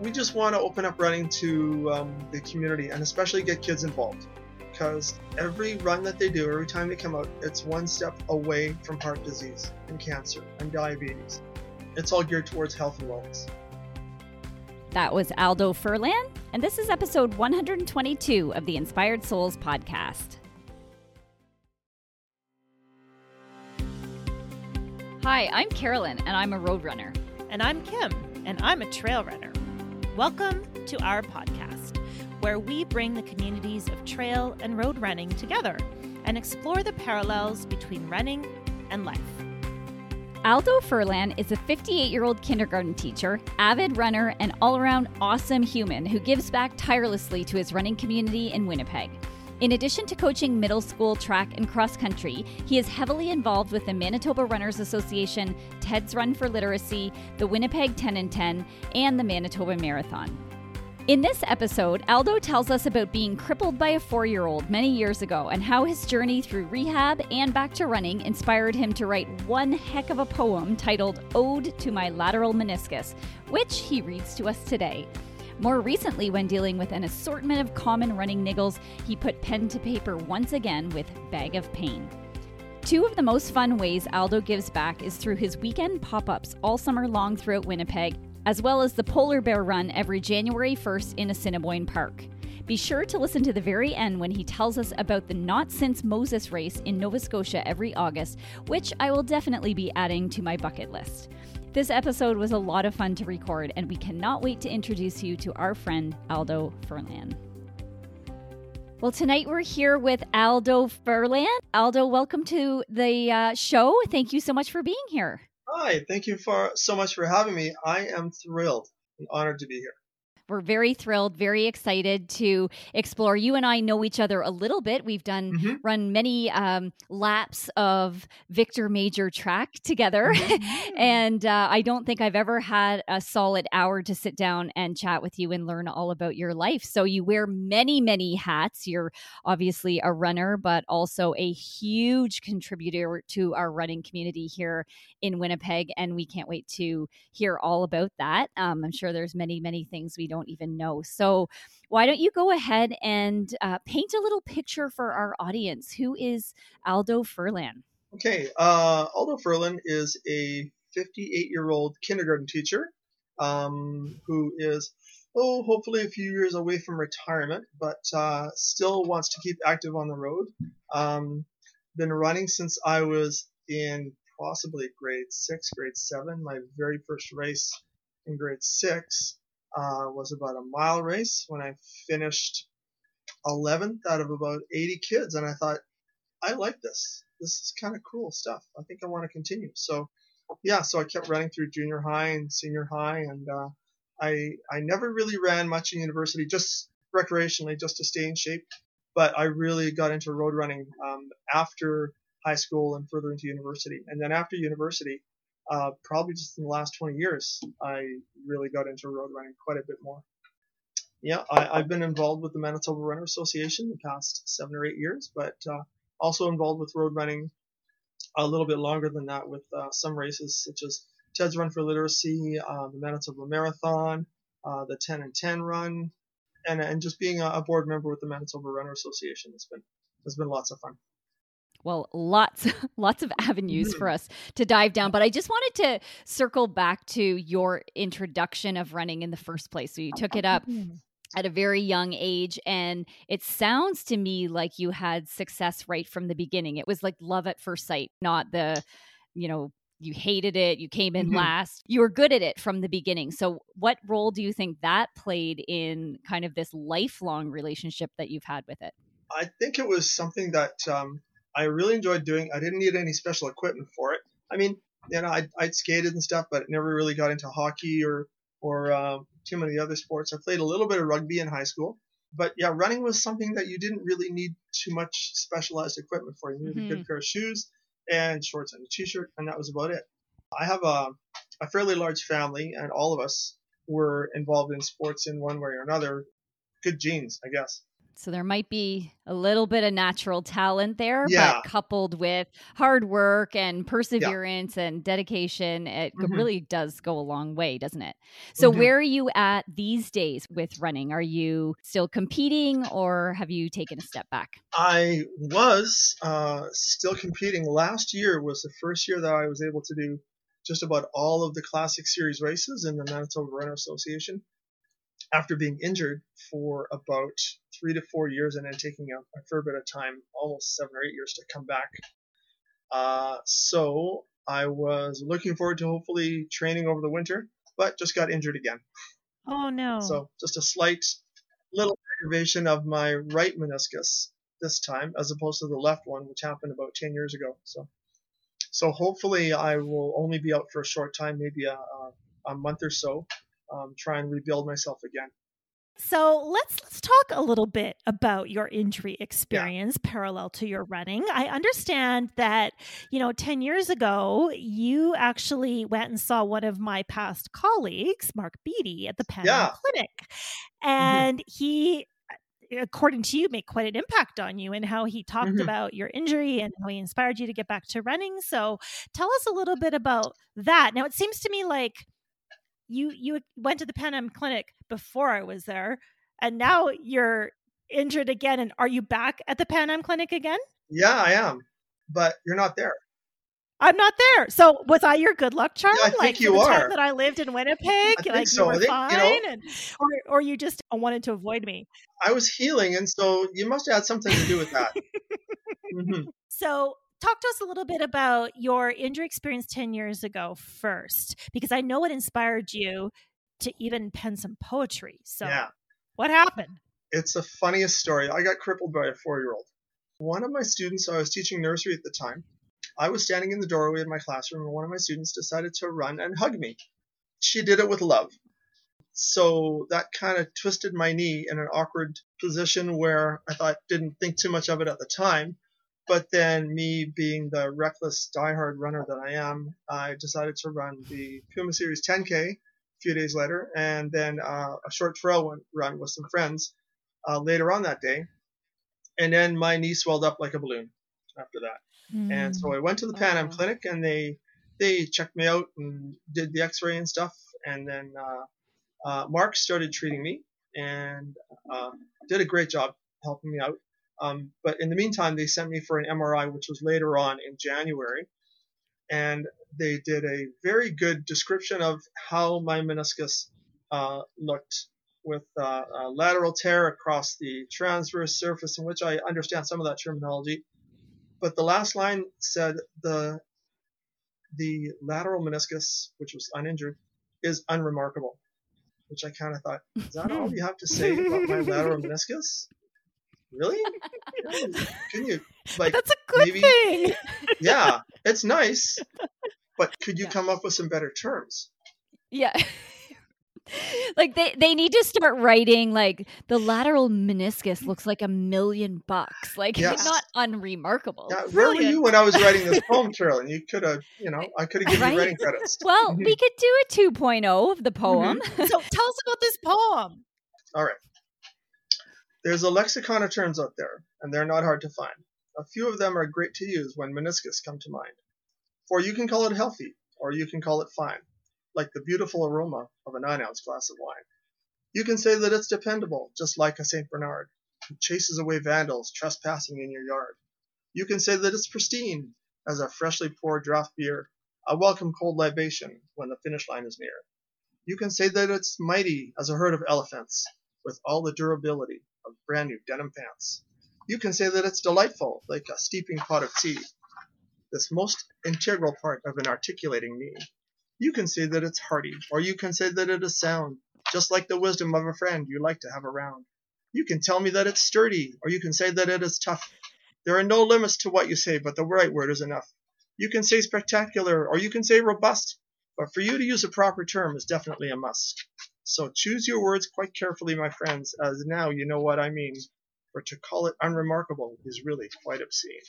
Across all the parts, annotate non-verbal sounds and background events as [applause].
we just want to open up running to um, the community and especially get kids involved because every run that they do, every time they come out, it's one step away from heart disease and cancer and diabetes. It's all geared towards health and wellness. That was Aldo Furlan, and this is episode 122 of the Inspired Souls podcast. Hi, I'm Carolyn, and I'm a road runner. And I'm Kim, and I'm a trail runner. Welcome to our podcast, where we bring the communities of trail and road running together and explore the parallels between running and life. Aldo Furlan is a 58 year old kindergarten teacher, avid runner, and all around awesome human who gives back tirelessly to his running community in Winnipeg. In addition to coaching middle school track and cross country, he is heavily involved with the Manitoba Runners Association, TED's Run for Literacy, the Winnipeg 10 and 10, and the Manitoba Marathon. In this episode, Aldo tells us about being crippled by a four year old many years ago and how his journey through rehab and back to running inspired him to write one heck of a poem titled Ode to My Lateral Meniscus, which he reads to us today. More recently, when dealing with an assortment of common running niggles, he put pen to paper once again with Bag of Pain. Two of the most fun ways Aldo gives back is through his weekend pop ups all summer long throughout Winnipeg, as well as the Polar Bear Run every January 1st in Assiniboine Park. Be sure to listen to the very end when he tells us about the Not Since Moses race in Nova Scotia every August, which I will definitely be adding to my bucket list. This episode was a lot of fun to record, and we cannot wait to introduce you to our friend Aldo Furlan. Well, tonight we're here with Aldo Furlan. Aldo, welcome to the uh, show. Thank you so much for being here. Hi, thank you for so much for having me. I am thrilled and honored to be here. We're very thrilled, very excited to explore. You and I know each other a little bit. We've done mm-hmm. run many um, laps of Victor Mager track together, [laughs] mm-hmm. and uh, I don't think I've ever had a solid hour to sit down and chat with you and learn all about your life. So you wear many, many hats. You're obviously a runner, but also a huge contributor to our running community here in Winnipeg, and we can't wait to hear all about that. Um, I'm sure there's many, many things we don't don't even know. So, why don't you go ahead and uh, paint a little picture for our audience? Who is Aldo Furlan? Okay, uh, Aldo Furlan is a 58 year old kindergarten teacher um, who is, oh, hopefully a few years away from retirement, but uh, still wants to keep active on the road. Um, been running since I was in possibly grade six, grade seven. My very first race in grade six uh, was about a mile race when I finished 11th out of about 80 kids. And I thought, I like this. This is kind of cool stuff. I think I want to continue. So, yeah, so I kept running through junior high and senior high. And uh, I, I never really ran much in university, just recreationally, just to stay in shape. But I really got into road running um, after high school and further into university. And then after university, uh, probably just in the last 20 years, I really got into road running quite a bit more. Yeah, I, have been involved with the Manitoba Runner Association the past seven or eight years, but uh, also involved with road running a little bit longer than that with uh, some races such as Ted's Run for Literacy, uh, the Manitoba Marathon, uh, the 10 and 10 run, and, and just being a, a board member with the Manitoba Runner Association has been has been lots of fun well lots [laughs] lots of avenues for us to dive down but i just wanted to circle back to your introduction of running in the first place. So you took it up at a very young age and it sounds to me like you had success right from the beginning. It was like love at first sight not the you know you hated it you came in mm-hmm. last. You were good at it from the beginning. So what role do you think that played in kind of this lifelong relationship that you've had with it? I think it was something that um, I really enjoyed doing. I didn't need any special equipment for it. I mean, you know, I I skated and stuff, but never really got into hockey or or uh, too many other sports. I played a little bit of rugby in high school, but yeah, running was something that you didn't really need too much specialized equipment for. You needed mm-hmm. a good mm-hmm. pair of shoes and shorts and a t-shirt, and that was about it. I have a a fairly large family, and all of us were involved in sports in one way or another. Good genes, I guess. So there might be a little bit of natural talent there, Yeah. but coupled with hard work and perseverance and dedication, it Mhm. really does go a long way, doesn't it? So Mhm. where are you at these days with running? Are you still competing or have you taken a step back? I was uh, still competing. Last year was the first year that I was able to do just about all of the Classic Series races in the Manitoba Runner Association after being injured for about three to four years and then taking a, a fair bit of time, almost seven or eight years to come back. Uh, so I was looking forward to hopefully training over the winter, but just got injured again. Oh no. So just a slight little aggravation of my right meniscus this time, as opposed to the left one, which happened about 10 years ago. So, so hopefully I will only be out for a short time, maybe a, a, a month or so, um, try and rebuild myself again. So let's let's talk a little bit about your injury experience parallel to your running. I understand that, you know, 10 years ago, you actually went and saw one of my past colleagues, Mark Beatty, at the Pan Yeah. Clinic. And he according to you made quite an impact on you and how he talked Mhm. about your injury and how he inspired you to get back to running. So tell us a little bit about that. Now it seems to me like you you went to the Pan Am Clinic before I was there, and now you're injured again. And are you back at the Pan Am Clinic again? Yeah, I am, but you're not there. I'm not there. So was I your good luck charm? I think like you for the time are. that I lived in Winnipeg, think like so. you I were think, fine, you know- and or or you just wanted to avoid me. I was healing, and so you must have had something to do with that. [laughs] hmm So talk to us a little bit about your injury experience 10 years ago first, because I know it inspired you to even pen some poetry. So Yeah. what happened? It's the funniest story. I got crippled by a four year old. One of my students, I was teaching nursery at the time, I was standing in the doorway of my classroom and one of my students decided to run and hug me. She did it with love. So that kind of twisted my knee in an awkward position where I thought didn't think too much of it at the time. But then me being the reckless diehard runner that I am, I decided to run the Puma Series 10K a few days later and then uh, a short trail run- run with some friends uh, later on that day. And then my knee swelled up like a balloon after that. And so I went to the Pan Am Wow. Clinic and they they checked me out and did the X-ray and stuff. And then uh, uh, Mark started treating me and uh, did a great job helping me out. Um, but in the meantime, they sent me for an MRI, which was later on in January. And they did a very good description of how my meniscus uh, looked with uh, a lateral tear across the transverse surface, in which I understand some of that terminology but the last line said the the lateral meniscus, which was uninjured, is unremarkable. Which I kind of thought, is that all [laughs] you have to say about my lateral meniscus? Really? [laughs] Can you like? That's a good maybe- thing. Yeah, [laughs] it's nice, but could you Yeah. come up with some better terms? Yeah. [laughs] like they they need to start writing like the lateral meniscus looks like a million bucks. Like Yes. not unremarkable. Yeah, where were you when I was writing this poem, Carolyn? You could have, you know, I could have given Right? you writing credits. Well, Mhm. we could do a 2.0 of the poem. so tell us about this poem. All right. There's a lexicon of terms out there, and they're not hard to find. A few of them are great to use when meniscus come to mind. For you can call it healthy, or you can call it fine, like the beautiful aroma of a nine ounce glass of wine. You can say that it's dependable, just like a St. Bernard, who chases away vandals trespassing in your yard. You can say that it's pristine, as a freshly poured draft beer, a welcome cold libation when the finish line is near. You can say that it's mighty as a herd of elephants, with all the durability of brand new denim pants. You can say that it's delightful, like a steeping pot of tea, this most integral part of an articulating knee. You can say that it's hearty, or you can say that it is sound, just like the wisdom of a friend you like to have around. You can tell me that it's sturdy, or you can say that it is tough. There are no limits to what you say, but the right word is enough. You can say spectacular, or you can say robust, but for you to use a proper term is definitely a must. So choose your words quite carefully, my friends, as now you know what I mean. For to call it unremarkable is really quite obscene.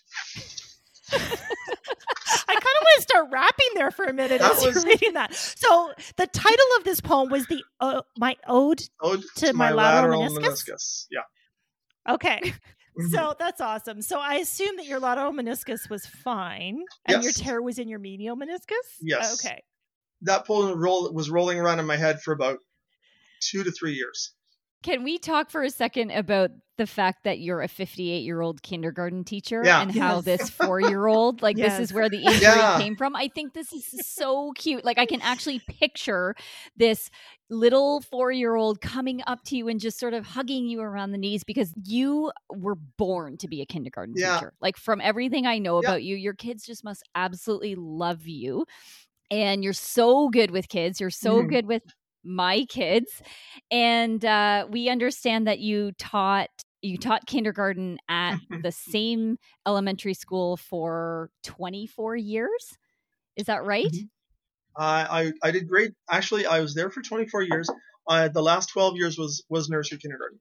[laughs] I kind of want to start rapping there for a minute That as you're was- reading that. So the title of this poem was the uh, my ode. Ode To my lateral meniscus? meniscus. Yeah. Okay. [laughs] Mhm. So that's awesome. So I assume that your lateral meniscus was fine and your tear was in your medial meniscus? Yes. Okay. that pole roll was rolling around in my head for about two to three years. Can we talk for a second about the fact that you're a 58 year old kindergarten teacher Yeah. and how this four year old, [laughs] like, this is where the injury Yeah. came from? I think this is so cute. Like, I can actually picture this little four year old coming up to you and just sort of hugging you around the knees because you were born to be a kindergarten Yeah. teacher. Like, from everything I know Yeah. about you, your kids just must absolutely love you. And you're so good with kids. You're so Mhm. good with my kids and uh, we understand that you taught you taught kindergarten at [laughs] the same elementary school for 24 years is that right. I, I I did great. Actually, I was there for 24 years. Uh, the last 12 years was was nursery kindergarten.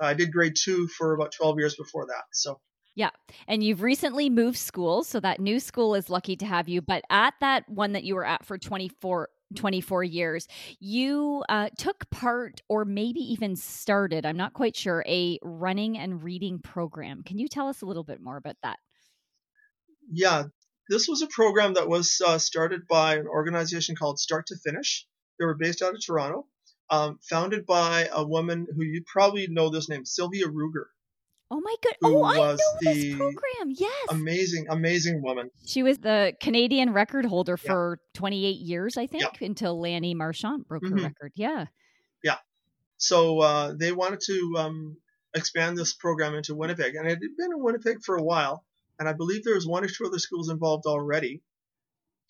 I did grade two for about 12 years before that. So yeah. and you've recently moved schools so that new school is lucky to have you but at that one that you were at for 24 24 years you uh, took part or maybe even started i'm not quite sure a running and reading program can you tell us a little bit more about that yeah, this was a program that was uh, started by an organization called Start to Finish. They were based out of Toronto, um, founded by a woman who you probably know this name, Silvia Ruegger. Oh my good oh i know was this the program yes Amazing, amazing woman. She was the Canadian record holder Yeah. for 28 years, I think, until Lanni Marchant broke her Mhm. record. Yeah. Yeah. So uh, they wanted to um, expand this program into Winnipeg, and it had been in Winnipeg for a while, and I believe there was one or two other schools involved already.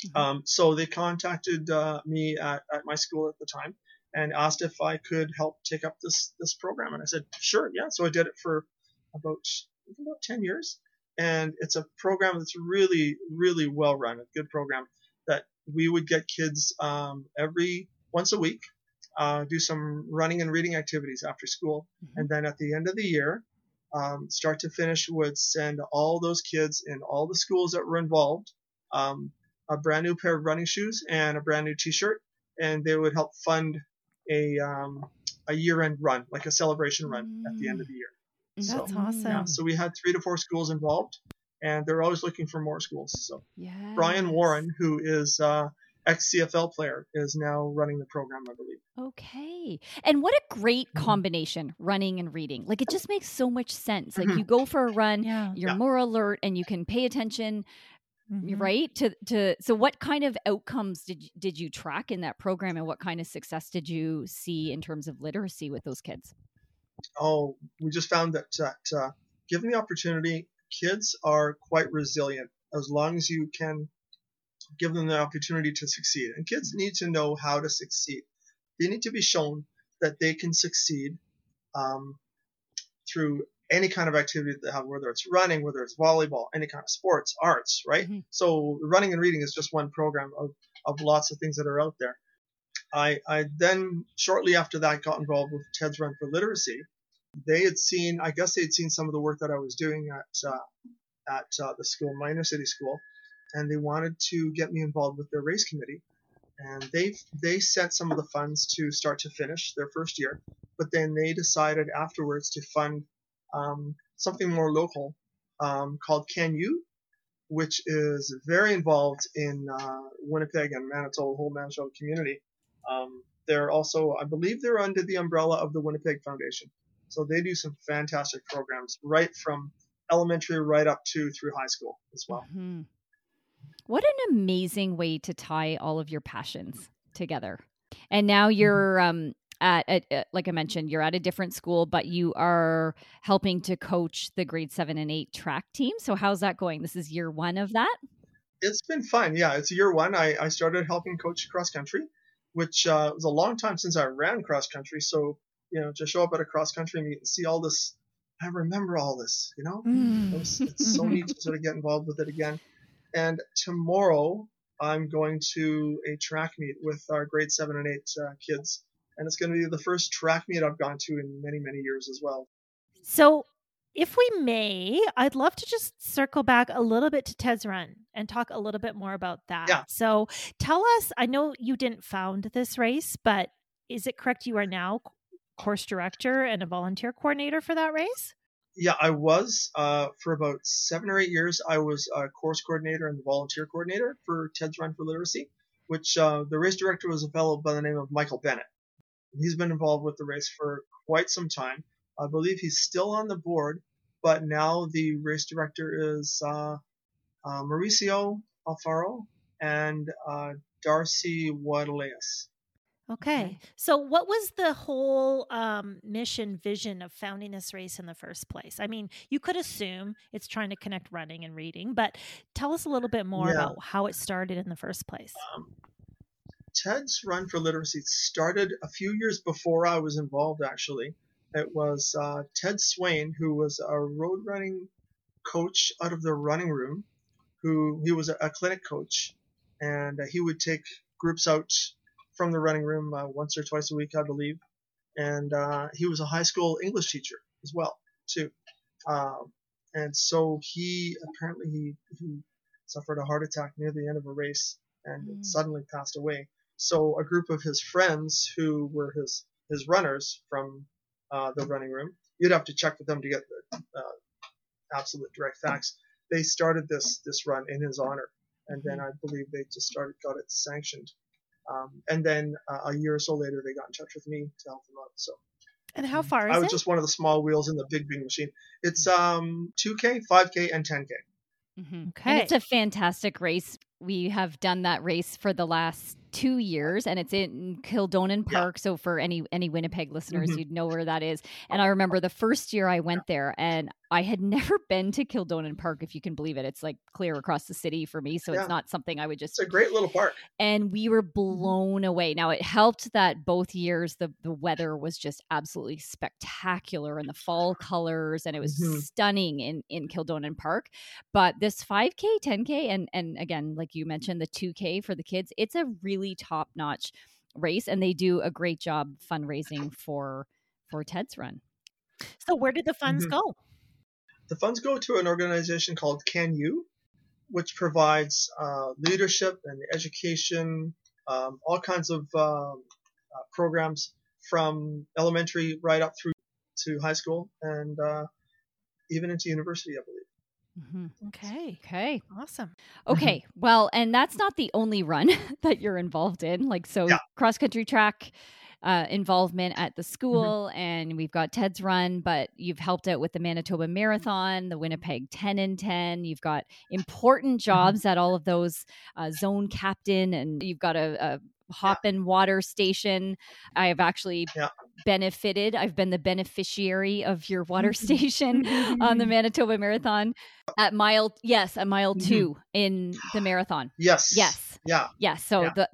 Mhm. Um, so they contacted uh, me at, at my school at the time and asked if I could help take up this this program, and I said sure, yeah. So I did it for about about 10 years, and it's a program that's really really well run, a good program that we would get kids um, every once a week uh, do some running and reading activities after school. Mhm. And then at the end of the year, um, start to finish, would send all those kids in all the schools that were involved um, a brand new pair of running shoes and a brand new T-shirt, and they would help fund a um, a year-end run, like a celebration run at the end of the year. That's So, awesome. Yeah, so we had three to four schools involved, and they're always looking for more schools. So Yeah. Brian Warren, who is uh, ex CFL player, is now running the program, I believe. Okay. And what a great Mhm. combination, running and reading. Like it just makes so much sense. Like Mhm. you go for a run, Yeah. you're Yeah. more alert and you can pay attention, Mhm. right? To to so what kind of outcomes did you, did you track in that program and what kind of success did you see in terms of literacy with those kids? Oh, we just found that, that uh, given the opportunity, kids are quite resilient as long as you can give them the opportunity to succeed. And kids need to know how to succeed. They need to be shown that they can succeed um, through any kind of activity that they have, whether it's running, whether it's volleyball, any kind of sports, arts, right? Mhm. So running and reading is just one program of, of lots of things that are out there. I, I then shortly after that got involved with Ted's Run for Literacy. They had seen, I guess they had seen some of the work that I was doing at uh, at uh, the school, minor city school, and they wanted to get me involved with their race committee. And they they sent some of the funds to start to finish their first year, but then they decided afterwards to fund um, something more local um, called CanU, which is very involved in uh, Winnipeg and Manitoba, whole Manitoba community. Um, they're also, I believe, they're under the umbrella of the Winnipeg Foundation. So they do some fantastic programs right from elementary right up to through high school as well. Mhm. What an amazing way to tie all of your passions together. And now Mm-hmm. you're um at, at, at- like I mentioned, you're at a different school, but you are helping to coach the grade seven and eight track team. So how's that going? This is year one of that. It's been fun. Yeah, it's year one. I, I started helping coach cross country, which uh, was a long time since I ran cross country. So, you know, to show up at a cross country meet and see all this, I remember all this, you know? Mm. It was, it's so [laughs] neat to sort of get involved with it again. And tomorrow I'm going to a track meet with our grade seven and eight uh, kids, and it's going to be the first track meet I've gone to in many many years as well. So, if we may, I'd love to just circle back a little bit to Ted's Run and talk a little bit more about that. Yeah. So, tell us I know you didn't found this race, but is it correct you are now course director and a volunteer coordinator for that race? Yeah, I was uh, for about seven or eight years. I was a course coordinator and the volunteer coordinator for Ted's Run for Literacy, which uh, the race director was a fellow by the name of Michael Bennett. He's been involved with the race for quite some time. I believe he's still on the board, but now the race director is uh, uh, Mauricio Alfaro and uh, Darcy Wadaleas. Okay. So, what was the whole um, mission vision of founding this race in the first place? I mean, you could assume it's trying to connect running and reading, but tell us a little bit more Yeah. about how it started in the first place. Um, Ted's Run for Literacy started a few years before I was involved, actually. It was uh, Ted Swain, who was a road running coach out of the running room, who he was a, a clinic coach, and uh, he would take groups out from the running room uh, once or twice a week, I believe. And uh, he was a high school English teacher as well, too. Um, and so he apparently he, he suffered a heart attack near the end of a race and Mm. suddenly passed away. So a group of his friends who were his his runners from uh, the running room, you'd have to check with them to get the uh, absolute direct facts. They started this this run in his honor, and then I believe they just started got it sanctioned. Um, and then uh, a year or so later, they got in touch with me to help them out. So And how far is I was it? just one of the small wheels in the big big machine. It's um 2K, 5K, and 10K. Mhm. Okay. And it's a fantastic race. We have done that race for the last two years, and it's in Kildonan Yeah. Park. So for any any Winnipeg listeners, Mhm. you'd know where that is. And I remember the first year I went there, and I had [laughs] never been to Kildonan Park, if you can believe it. It's like clear across the city for me, so Yeah. it's not something I would just It's a great little park. and we were blown away. Now it helped that both years the the weather was just absolutely spectacular and the fall colors and it was Mhm. stunning in in Kildonan Park. But this 5K, 10K and and again like you mentioned the 2K for the kids, it's a really top-notch race and they do a great job fundraising for for Ted's run. so, where did the funds Mhm. go? The funds go to an organization called CanU, which provides uh, leadership and education, um, all kinds of um, uh, programs from elementary right up through to high school and uh, even into university, I believe. Mhm. Okay. Okay. Awesome. Okay. Well, and that's not the only run [laughs] that you're involved in. Like, so Yeah. cross country track uh, involvement at the school, and we've got Ted's run, but you've helped out with the Manitoba Marathon, the Winnipeg 10 and 10. You've got important jobs at all of those uh, zone captain, and you've got a, a hop and water station. I have actually Yeah. benefited, I've been the beneficiary of your water [laughs] [laughs] station on the Manitoba Marathon at mile yes at mile Mhm. two in the marathon Yes. yes Yeah. yes so Yeah. the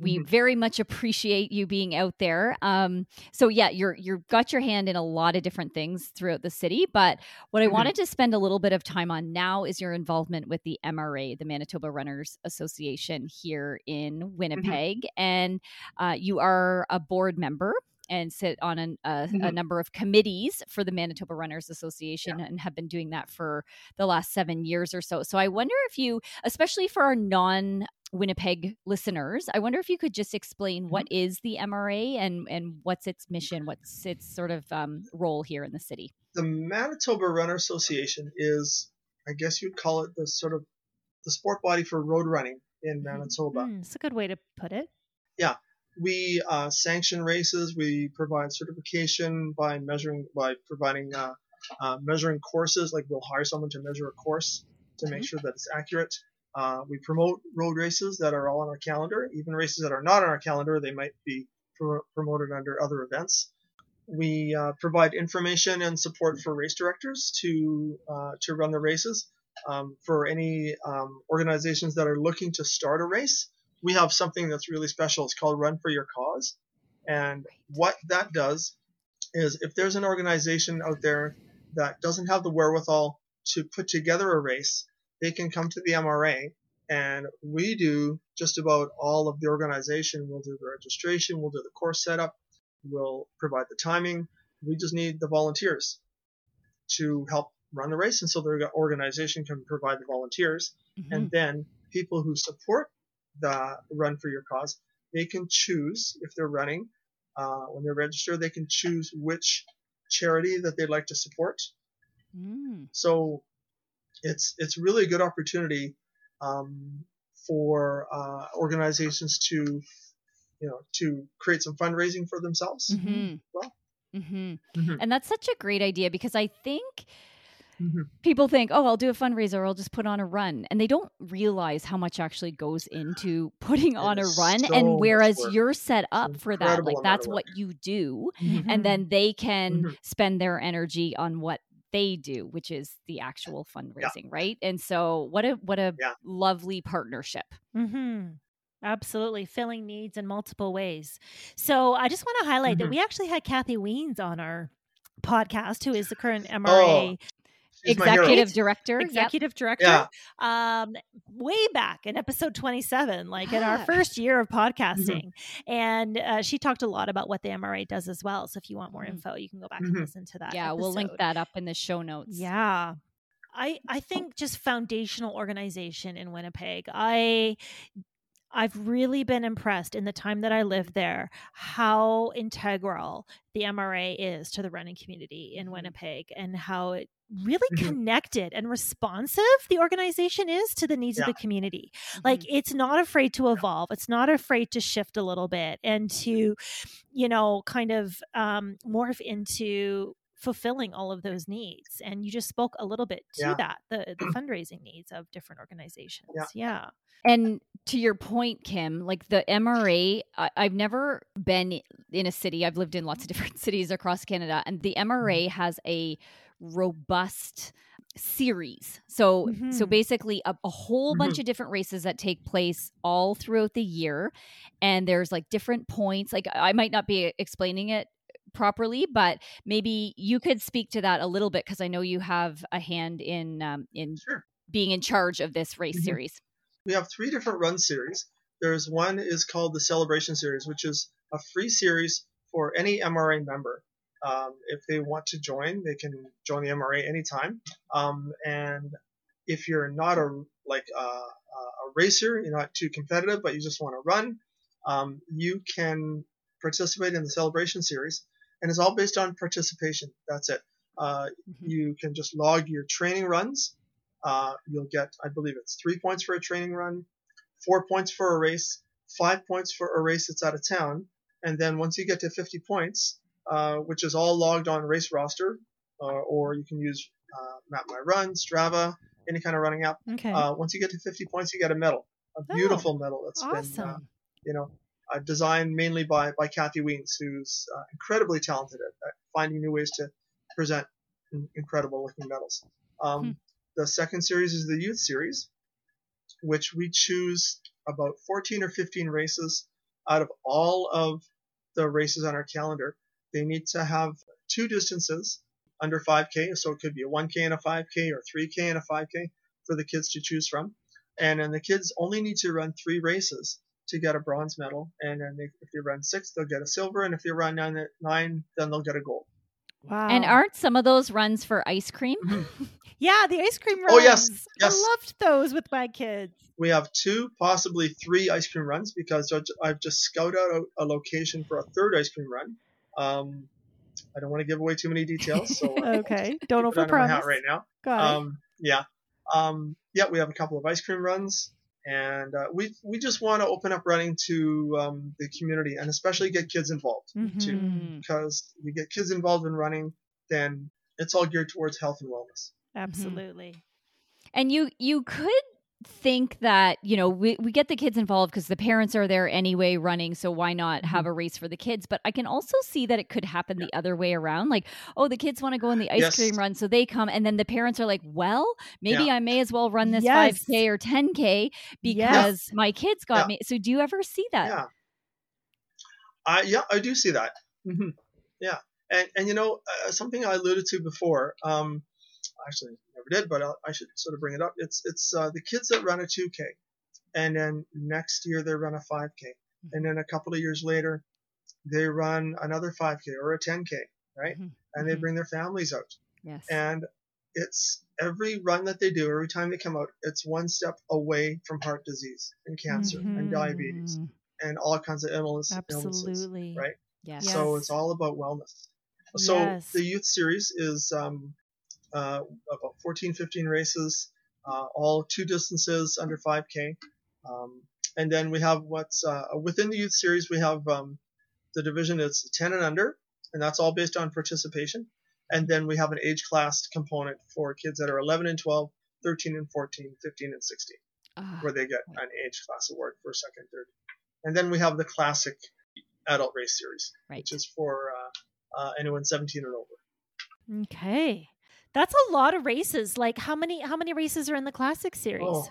we Mhm. very much appreciate you being out there um so yeah you're you've got your hand in a lot of different things throughout the city but what i Mhm. wanted to spend a little bit of time on now is your involvement with the mra the manitoba runners association here in winnipeg and uh, you are a board member and sit on an, a, a number of committees for the Manitoba Runners Association and have been doing that for the last seven years or so. So I wonder if you, especially for our non Winnipeg listeners, I wonder if you could just explain what is the MRA and and what's its mission, what's its sort of um, role here in the city. The Manitoba Runner Association is, I guess you'd call it the sort of the sport body for road running in Manitoba. Mm, it's a good way to put it. Yeah, we uh, sanction races. We provide certification by measuring by providing uh, uh, measuring courses. Like we'll hire someone to measure a course to make Mhm. sure that it's accurate. Uh, we promote road races that are all on our calendar. Even races that are not on our calendar, they might be pro- promoted under other events. We uh, provide information and support for race directors to uh, to run the races. Um, for any um, organizations that are looking to start a race, we have something that's really special. It's called Run for Your Cause. And what that does is if there's an organization out there that doesn't have the wherewithal to put together a race, they can come to the MRA and we do just about all of the organization. We'll do the registration, we'll do the course setup, we'll provide the timing. We just need the volunteers to help run the race. And so the organization can provide the volunteers Mhm. and then people who support the run for your cause they can choose if they're running uh, when they're registered they can choose which charity that they'd like to support Mm. So it's it's really a good opportunity um, for uh, organizations to you know to create some fundraising for themselves. hmm Well. hmm Mhm. And that's such a great idea because I think Mhm. people think, oh, I'll do a fundraiser, or I'll just put on a run, and they don't realize how much actually goes into [laughs] putting It on a run. so and whereas work. you're set up for that, like that's what you do, Mm-hmm. and then they can spend their energy on what they do, which is the actual fundraising, right? And so, what a what a Yeah. lovely partnership. Mm-hmm. Absolutely. Filling needs in multiple ways. So I just want to highlight that Mhm. we actually had Kathy Wiens on our podcast, who is the current Oh, MRA She's my hero. Executive director, yep. executive director. Yeah. Um, way back in episode 27, like in our first year of podcasting. And uh, she talked a lot about what the MRA does as well. So if you want more Mhm. info, you can go back and Mhm. listen to that. yeah, we'll link that up in the show notes. Yeah. I I think just foundational organization in Winnipeg. I I've really been impressed in the time that I lived there how integral the MRA is to the running community in Winnipeg and how it really Mhm. connected and responsive the organization is to the needs of the community. Like it's not afraid to evolve. It's not afraid to shift a little bit and to, you know, kind of um, morph into fulfilling all of those needs. And you just spoke a little bit to Yeah. that, the, the [clears throat] fundraising needs of different organizations. Yeah. yeah. And to your point, Kim, like the MRA, I, I've never been in a city. I've lived in lots of different [laughs] cities across Canada, and the MRA has a robust series. So, so Mhm. basically, a, a whole bunch of different races that take place all throughout the year, and there's like different points. Like I might not be explaining it properly, but maybe you could speak to that a little bit because I know you have a hand in um, in Sure. being in charge of this race Mhm. series. we have three different run series. There's one is called the Celebration Series, which is a free series for any MRA member. Um, if they want to join, they can join the MRA anytime. Um, and if you're not a like a, a racer, you're not too competitive, but you just want to run, um, you can participate in the Celebration Series, and it's all based on participation. That's it. Uh, Mhm. you can just log your training runs. Uh, you'll get, I believe it's three points for a training run, four points for a race, five points for a race that's out of town, and then once you get to 50 points, uh, which is all logged on Race Roster, uh, or you can use uh, Map My Run, Strava, any kind of running app. Okay. Uh, once you get to 50 points, you get a medal, a beautiful medal that's been, awesome. you know, uh, designed mainly by by Kathy Wiens, who's uh, incredibly talented at, at finding new ways to present in- incredible looking medals. Um, Hmm. The second series is the youth series, which we choose about 14 or 15 races out of all of the races on our calendar. They need to have two distances under 5K, so it could be a 1K and a 5K or 3K and a 5K for the kids to choose from. And then the kids only need to run three races to get a bronze medal. And then they, if they run six, they'll get a silver. And if they run nine, nine then they'll get a gold. Wow. And aren't some of those runs for ice cream? [laughs] yeah, the ice cream runs. Oh, yes, yes. I loved those with my kids. We have two, possibly three ice cream runs because I've- I've just scouted out a location for a third ice cream run. Um, I don't want to give away too many details, so [laughs] Okay. Don't keep it overpromise. right now. Got it. Um, yeah, um, yeah, we have a couple of ice cream runs, and uh, we we just want to open up running to um, the community and especially get kids involved too, Mhm. because you get kids involved in running, then it's all geared towards health and wellness. Absolutely. And you you could think that you know we, we get the kids involved because the parents are there anyway running so why not have a race for the kids but i can also see that it could happen the other way around like oh the kids want to go on the ice Yes. cream run so they come and then the parents are like well maybe Yeah. i may as well run this Yes. 5k or 10k because Yes. my kids got Yeah. me so do you ever see that Yeah. I yeah, I do see that. hmm Yeah, and and you know uh, something I alluded to before. Um, actually never did, but I'll, I should sort of bring it up. It's it's uh, the kids that run a 2K, and then next year they run a 5K, and then a couple of years later they run another 5K or a 10K, right? Mhm. And they Mhm. bring their families out, yes and it's every run that they do, every time they come out, it's one step away from heart disease and cancer and Mhm. diabetes and all kinds of illness, illnesses. Absolutely. right? yes So it's all about wellness. So Yes. the youth series is um, uh, about 14, 15 races, uh, all two distances under 5K. Um, and then we have what's uh, within the youth series, we have um, the division is 10 and under, and that's all based on participation. And then we have an age class component for kids that are 11 and 12, 13 and 14, 15 and 16, Ah, where they get an age class award for second, third. And then we have the classic adult race series, right. which is for uh, uh, anyone 17 and over. Okay. That's a lot of races. Like how many how many races are in the classic series? Oh,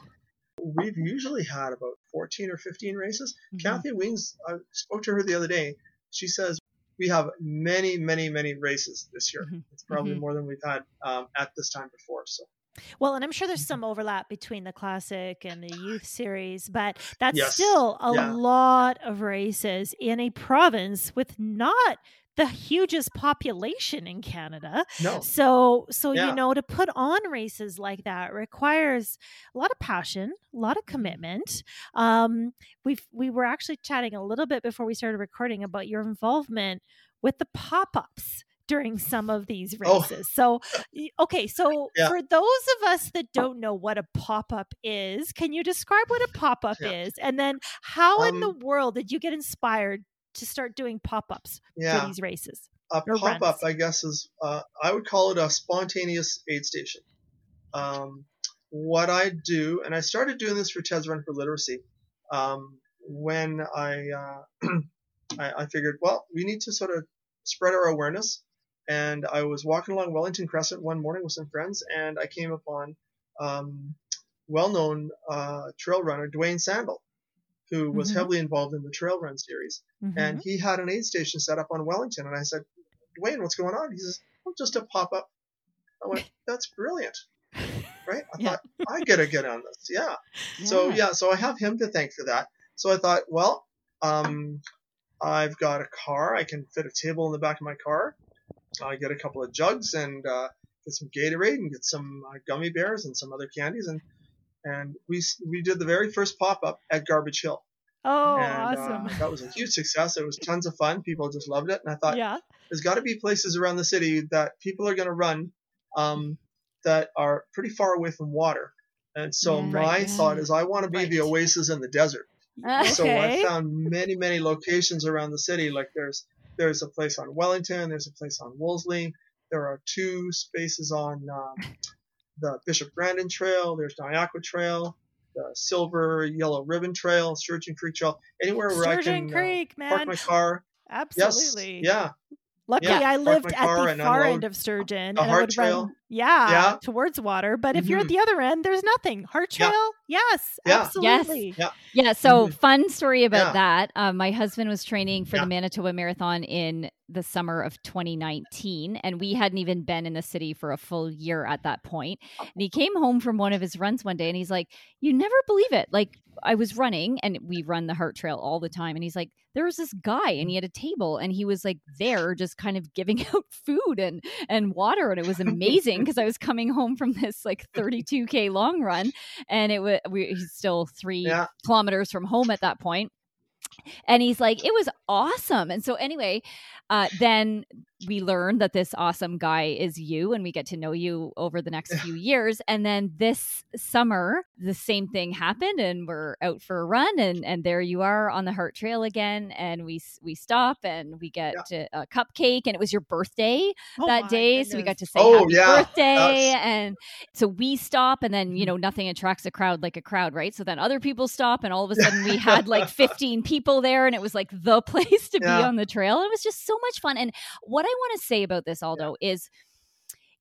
we've usually had about 14 or 15 races. Mhm. Kathy Wings, I spoke to her the other day. She says we have many, many, many races this year. Mhm. It's probably Mhm. more than we've had um, at this time before. So Well, and I'm sure there's some overlap between the classic and the youth series, but that's Yes. still a Yeah. lot of races in a province with not the hugest population in Canada. no, So, so Yeah. you know, to put on races like that requires a lot of passion, a lot of commitment. Um, we've we were actually chatting a little bit before we started recording about your involvement with the pop-ups during some of these Oh. races. So, okay, so [laughs] Yeah. for those of us that don't know what a pop-up is, can you describe what a pop-up Yeah. is, and then how in the Um, world did you get inspired to start doing pop-ups for these races? a pop up. I guess, is uh, I would call it a spontaneous aid station. Um, what I do, and I started doing this for Ted's Run for Literacy, um, when I, uh, [clears throat] I I figured, well, we need to sort of spread our awareness. And I was walking along Wellington Crescent one morning with some friends, and I came upon um, well-known uh, trail runner Dwayne Sandel, who was Mhm. heavily involved in the trail run series Mhm. and he had an aid station set up on Wellington. And I said, Dwayne, what's going on? He says, well, just a pop up. I went, [laughs] that's brilliant, right? I Yeah. thought, I gotta get on this. Yeah. So, yeah, so I have him to thank for that. So I thought, well, um, I've got a car. I can fit a table in the back of my car. I get a couple of jugs and uh, get some Gatorade and get some uh, gummy bears and some other candies. And and we we did the very first pop up at Garbage Hill. Oh, and awesome. uh, that was a huge success. It was tons of fun. People just loved it. And I thought, yeah. there's got to be places around the city that people are going to run um, that are pretty far away from water. And so Yeah. my Right. thought is, I want to be the oasis in the desert. Okay. [laughs] So I found many, many locations around the city. Like there's there's a place on Wellington, there's a place on Wolseley, there are two spaces on um, the Bishop Grandin Trail, there's Niagara Trail, the Silver Yellow Ribbon Trail, Sturgeon Creek Trail, anywhere where Sturgeon I can uh, Creek, park my car. Absolutely. Yes, yeah, Luckily, Yeah, I lived at the far end of Sturgeon. the and I would Trail. Run, yeah, Yeah. towards water. But if you're at the other end, there's nothing. Harte Trail, Yeah. yes, Yeah. absolutely. Yeah, so Mhm. fun story about Yeah. that. Um, my husband was training for Yeah. the Manitoba Marathon in the summer of 2019, and we hadn't even been in the city for a full year at that point. And he came home from one of his runs one day, and he's like, "You never believe it! Like I was running, and we run the Harte Trail all the time, and he's like." There was this guy, and he had a table, and he was like there, just kind of giving [laughs] out food and and water, and it was amazing because I was coming home from this like 32k long run, and it was we he's still three Yeah. kilometers from home at that point and he's like it was awesome. And so anyway uh, then we learn that this awesome guy is you and we get to know you over the next few years and then this summer the same thing happened and we're out for a run and and there you are on the harte trail again and we we stop and we get to a cupcake and it was your birthday Oh that day so we got to say Oh, happy yeah. birthday That's- and so we stop and then you Mm-hmm. know nothing attracts a crowd like a crowd right so then other people stop and all of a sudden we had like [laughs] 15 people there and it was like the [laughs] place to Yeah. be on the trail it was just so much fun and what i want to say about this aldo is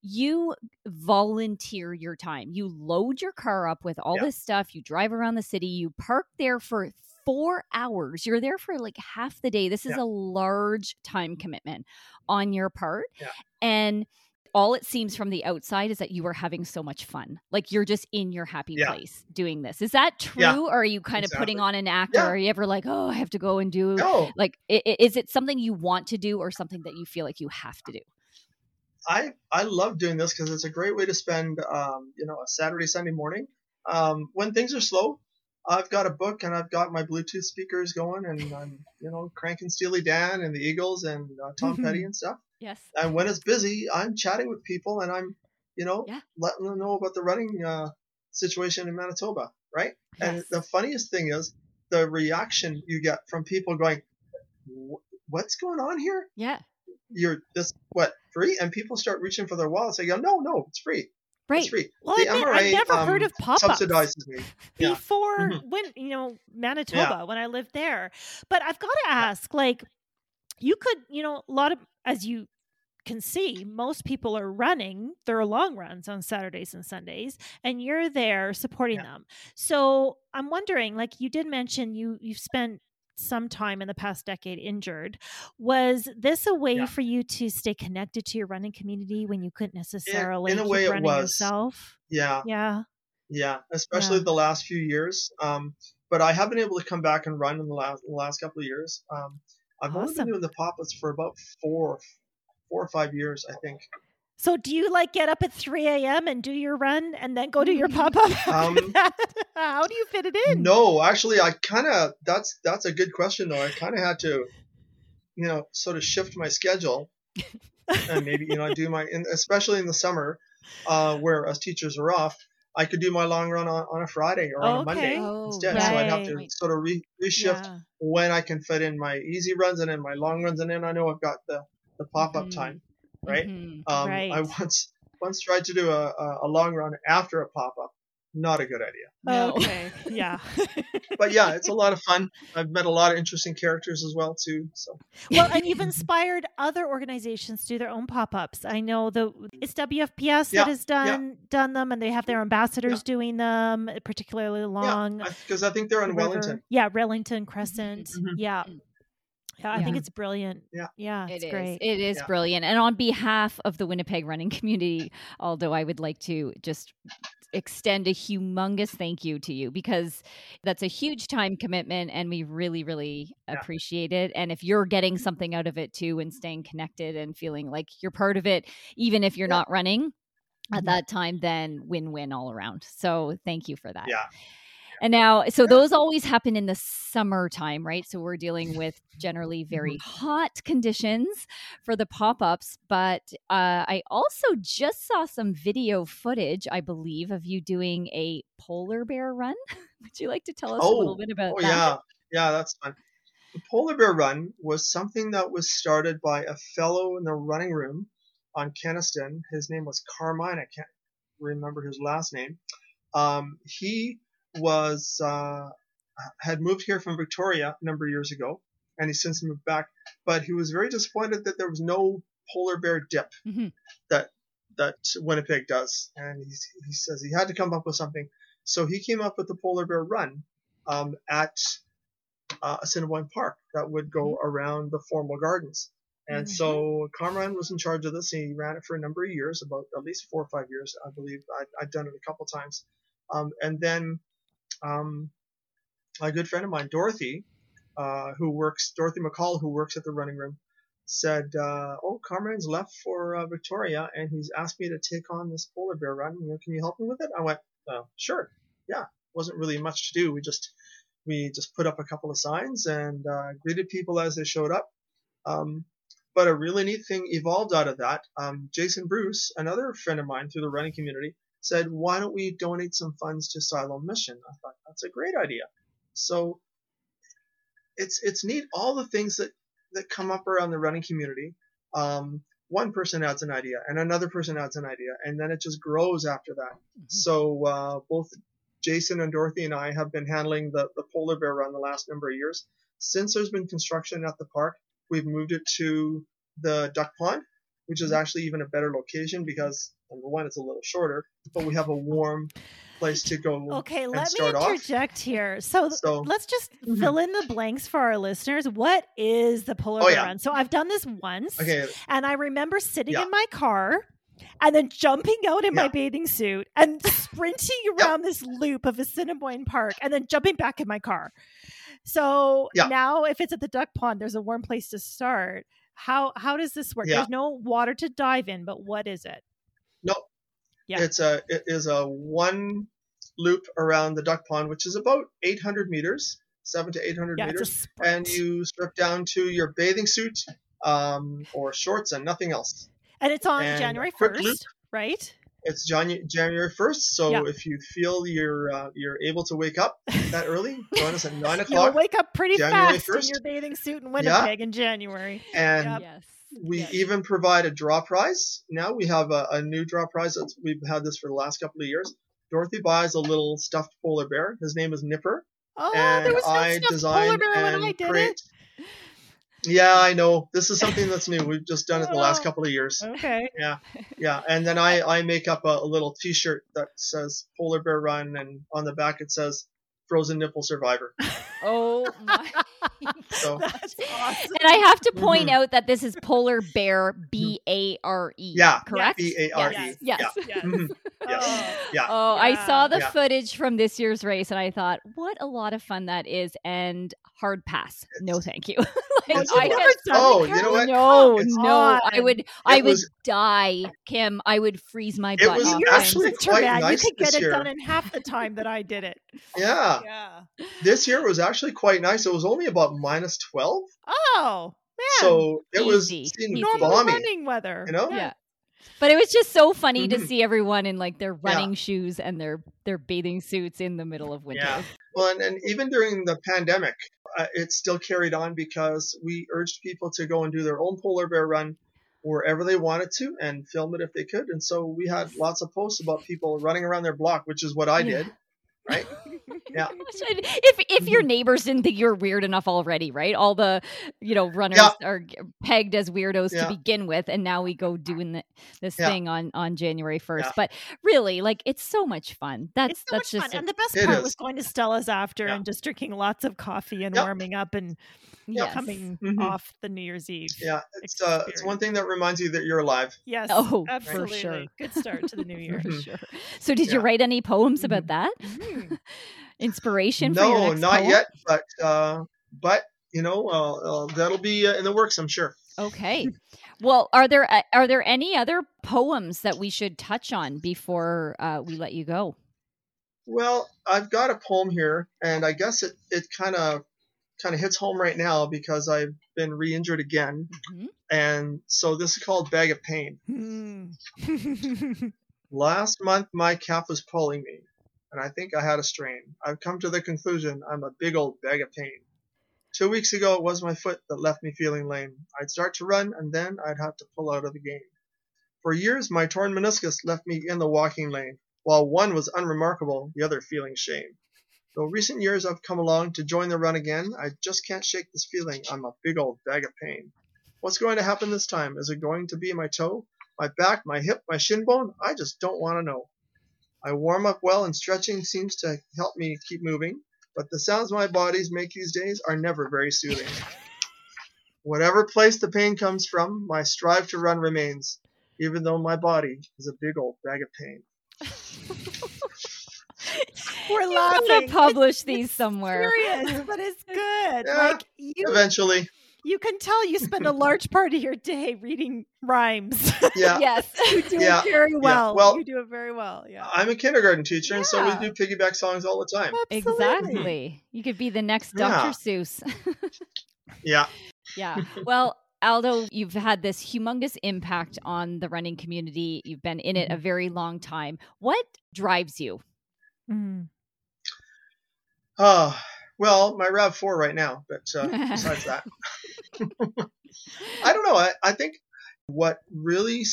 you volunteer your time you load your car up with all Yeah. this stuff you drive around the city you park there for four hours you're there for like half the day this is Yeah. a large time commitment on your part Yeah. and all it seems from the outside is that you are having so much fun. Like you're just in your happy Yeah. place doing this. Is that true? Yeah, or are you kind of putting on an act? Yeah. Or are you ever like, oh, I have to go and do No, like, is it something you want to do or something that you feel like you have to do? I I love doing this because it's a great way to spend um, you know a Saturday Sunday morning um, when things are slow. I've got a book and I've got my Bluetooth speakers going and I'm you know cranking Steely Dan and the Eagles and uh, Tom Petty [laughs] and stuff. Yes. And when it's busy, I'm chatting with people and I'm you know, Yeah. letting them know about the running uh, situation in Manitoba, right? And the funniest thing is the reaction you get from people going, "What's going on here? Yeah. You're this what free?" And people start reaching for their wallets. They go, "No, no, it's free. Right. It's free." Well, the I admit, MRA I've never um, heard of pop-ups. subsidizes me. [laughs] Yeah. before Mhm. when you know Manitoba when I lived there. But I've got to ask, like, you could, you know, a lot of as you can see, most people are running their long runs on Saturdays and Sundays, and you're there supporting Yeah. them. So I'm wondering, like you did mention, you you've spent some time in the past decade injured. Was this a way Yeah. for you to stay connected to your running community when you couldn't necessarily in a keep way it was. yourself? Yeah, Yeah. yeah, especially Yeah. the last few years. Um, but I have been able to come back and run in the last in the last couple of years. Um, I've only Awesome. been doing the pop-ups for about four, four or five years, I think. So do you like get up at 3 a.m. and do your run and then go to your pop up? [laughs] Um, How do you fit it in? No, actually, I kind of that's that's a good question though. I kind of had to, you know, sort of shift my schedule, and maybe you know do my, especially in the summer, uh, where us teachers are off. I could do my long run on, on a Friday or on a Monday Okay. Oh, instead. So I'd have to sort of re, reshift Yeah. when I can fit in my easy runs and then my long runs, and then I know I've got the the pop up Mhm. time, right? Mhm. Um, Right. I [laughs] once once tried to do a, a, a long run after a pop up. Not a good idea. No. Okay. [laughs] Yeah. But yeah, it's a lot of fun. I've met a lot of interesting characters as well too. So well, and you've inspired other organizations to do their own pop-ups. I know the it's WFPS Yeah, that has done done them, and they have their ambassadors doing them, particularly along because I, think they're the in river. Wellington. Yeah, Wellington Crescent. Mhm. Yeah. Yeah, I think it's brilliant. Yeah. Yeah, It it's is. great. It is Yeah. brilliant. And on behalf of the Winnipeg running [laughs] community, although I would like to just extend a humongous thank you to you because that's a huge time commitment and we really, really Yeah. appreciate it. And if you're getting something out of it too and staying connected and feeling like you're part of it, even if you're Yeah. not running at Mhm. that time, then win win all around. So thank you for that. Yeah. And now, so those always happen in the summertime, right? So we're dealing with generally very Mm-hmm. hot conditions for the pop ups. But uh, I also just saw some video footage, I believe, of you doing a polar bear run. [laughs] Would you like to tell us a little Oh, bit about Oh that? yeah, yeah, that's fun. The Polar Bear Run was something that was started by a fellow in the running room on Kenaston. His name was Carmine. I can't remember his last name. Um, he was uh, had moved here from Victoria a number of years ago, and he's since moved back. But he was very disappointed that there was no polar bear dip Mhm. that that Winnipeg does, and he's, he says he had to come up with something. So he came up with the Polar Bear Run um, at uh, Assiniboine Park that would go around the formal gardens. And so Carmine was in charge of this. And he ran it for a number of years, about at least four or five years, I believe. I, I've done it a couple times. Um, and then um, a good friend of mine, Dorothy, uh, who works, Dorothy McCall, who works at the running room, said, uh, "Oh, Carmine's left for uh, Victoria, and he's asked me to take on this polar bear run. You know, can you help me with it?" I went, uh, "Sure, yeah." Wasn't really much to do. We just we just put up a couple of signs and uh, greeted people as they showed up. Um, but a really neat thing evolved out of that. Um, Jason Bruce, another friend of mine through the running community, said, "Why don't we donate some funds to Siloam Mission?" I thought that's a great idea. So it's it's neat all the things that that come up around the running community. Um, one person adds an idea, and another person adds an idea, and then it just grows after that. So uh, both Jason and Dorothy and I have been handling the, the polar bear run the last number of years. Since there's been construction at the park, we've moved it to the duck pond, which is actually even a better location because number one, it's a little shorter, but we have a warm place to go. Okay, let me start off. interject here. So, So- let's just [laughs] Mhm. fill in the blanks for our listeners. What is the polar Oh, bear yeah. run? So I've done this once, Okay, and I remember sitting Yeah. in my car and then jumping out in my bathing suit and sprinting [laughs] around this loop of Assiniboine Park and then jumping back in my car. So Yeah. now, if it's at the duck pond, there's a warm place to start. How how does this work? Yeah. There's no water to dive in, but what is it? No, Yeah. it's a it is a one loop around the duck pond, which is about 800 meters, seven to 800 Yeah, meters, it's a sprint. and you strip down to your bathing suit um, or shorts and nothing else. and it's on and January first, loop. right? It's Janu- January 1st, so Yeah. if you feel you're uh, you're able to wake up that early, [laughs] join us at nine o'clock. You'll wake up pretty January fast in 1st. your bathing suit in Winnipeg in January. And Yep. Yes. we Yes. even provide a draw prize. Now we have a, a new draw prize. That's, we've had this for the last couple of years. Dorothy buys a little stuffed polar bear. His name is Nipper, Oh, and there was no I stuffed polar bear when I did create. it. Yeah, I know. This is something that's new. We've just done it the last Oh. couple of years. Okay. Yeah, [laughs] yeah, and then I, I make up a, a little T-shirt that says Polar Bear Run, and on the back it says Frozen Nipple Survivor. [laughs] Oh my. [laughs] So That's awesome. And I have to point Mhm. out that this is polar bear B A R E. Yeah, Correct? B A R E. Yes. yes. Yeah. Yes. Mhm. [laughs] Yes. Oh. Yeah. Oh, I saw the Yeah. footage from this year's race and I thought, what a lot of fun that is and hard pass. No, thank you. [laughs] like, It's I a Oh, you know what? no, It's- no. I on. would I would was- die, Kim. I would freeze my butt. It butt. was off. You're actually so- Sister quite man. nice you could get this it year. done in half the time that I did it. Yeah, Yeah. this year was actually quite nice. It was only about minus 12, Oh man. so it was Easy. seemed Easy. normal balmy. running weather. You know? Yeah. But it was just so funny to Mhm. see everyone in like their running shoes and their their bathing suits in the middle of winter. Yeah. Well, and, and even during the pandemic, uh, it still carried on because we urged people to go and do their own polar bear run wherever they wanted to and film it if they could. And so we had lots of posts about people running around their block, which is what I Yeah. did. Right? [laughs] Yeah. [laughs] If if your mm-hmm. neighbors didn't think you're weird enough already, right? All the you know runners Yeah. are pegged as weirdos Yeah. to begin with, and now we go [laughs] doing the, this Yeah. thing on on January first. But really, like it's so much fun. That's It's so that's much just fun. And the best part is. was going to Stella's after and just drinking lots of coffee and warming up and yes. coming Mhm. off the New Year's Eve. Yeah. It's, uh, it's one thing that reminds you that you're alive. Yes. Oh, for absolutely. sure. Good start to the new [laughs] year. For sure. So, did you write any poems about that? Mm. [laughs] Inspiration for your No, next not poem? yet, but, uh, but, you know, uh, uh, that'll be uh, in the works, I'm sure. Okay. Well, are there uh, are there any other poems that we should touch on before uh, we let you go? Well, I've got a poem here, and I guess it, it kind of kind of hits home right now because I've been re-injured again, Mhm. and so this is called "Bag of Pain." Mm. [laughs] Last month, my calf was pulling me, and I think I had a strain. I've come to the conclusion I'm a big old bag of pain. Two weeks ago, it was my foot that left me feeling lame. I'd start to run, and then I'd have to pull out of the game. For years, my torn meniscus left me in the walking lane, while one was unremarkable, the other feeling shame. Though recent years I've come along to join the run again, I just can't shake this feeling I'm a big old bag of pain. What's going to happen this time? Is it going to be my toe? My back, my hip, my shin bone? I just don't want to know. I warm up well and stretching seems to help me keep moving, but the sounds my bodies make these days are never very soothing. Whatever place the pain comes from, my strive to run remains, even though my body is a big old bag of pain. [laughs] We're [laughs] I'm gonna publish these It's somewhere. Serious, but it's [laughs] good. Yeah. Like you, Eventually, you can tell you spend a large part of your day reading rhymes. [laughs] yeah. Yes. you do Yeah. it very well. Well, you do it very well. Yeah. I'm a kindergarten teacher, and so we do piggyback songs all the time. Absolutely. Exactly. You could be the next Dr. Seuss. Yeah. yeah. Well, Aldo, you've had this humongous impact on the running community. You've been in it a very long time. What drives you? Mm. Uh, well, my RAV4 right now, but uh, besides that, [laughs] I don't know. I, I think what really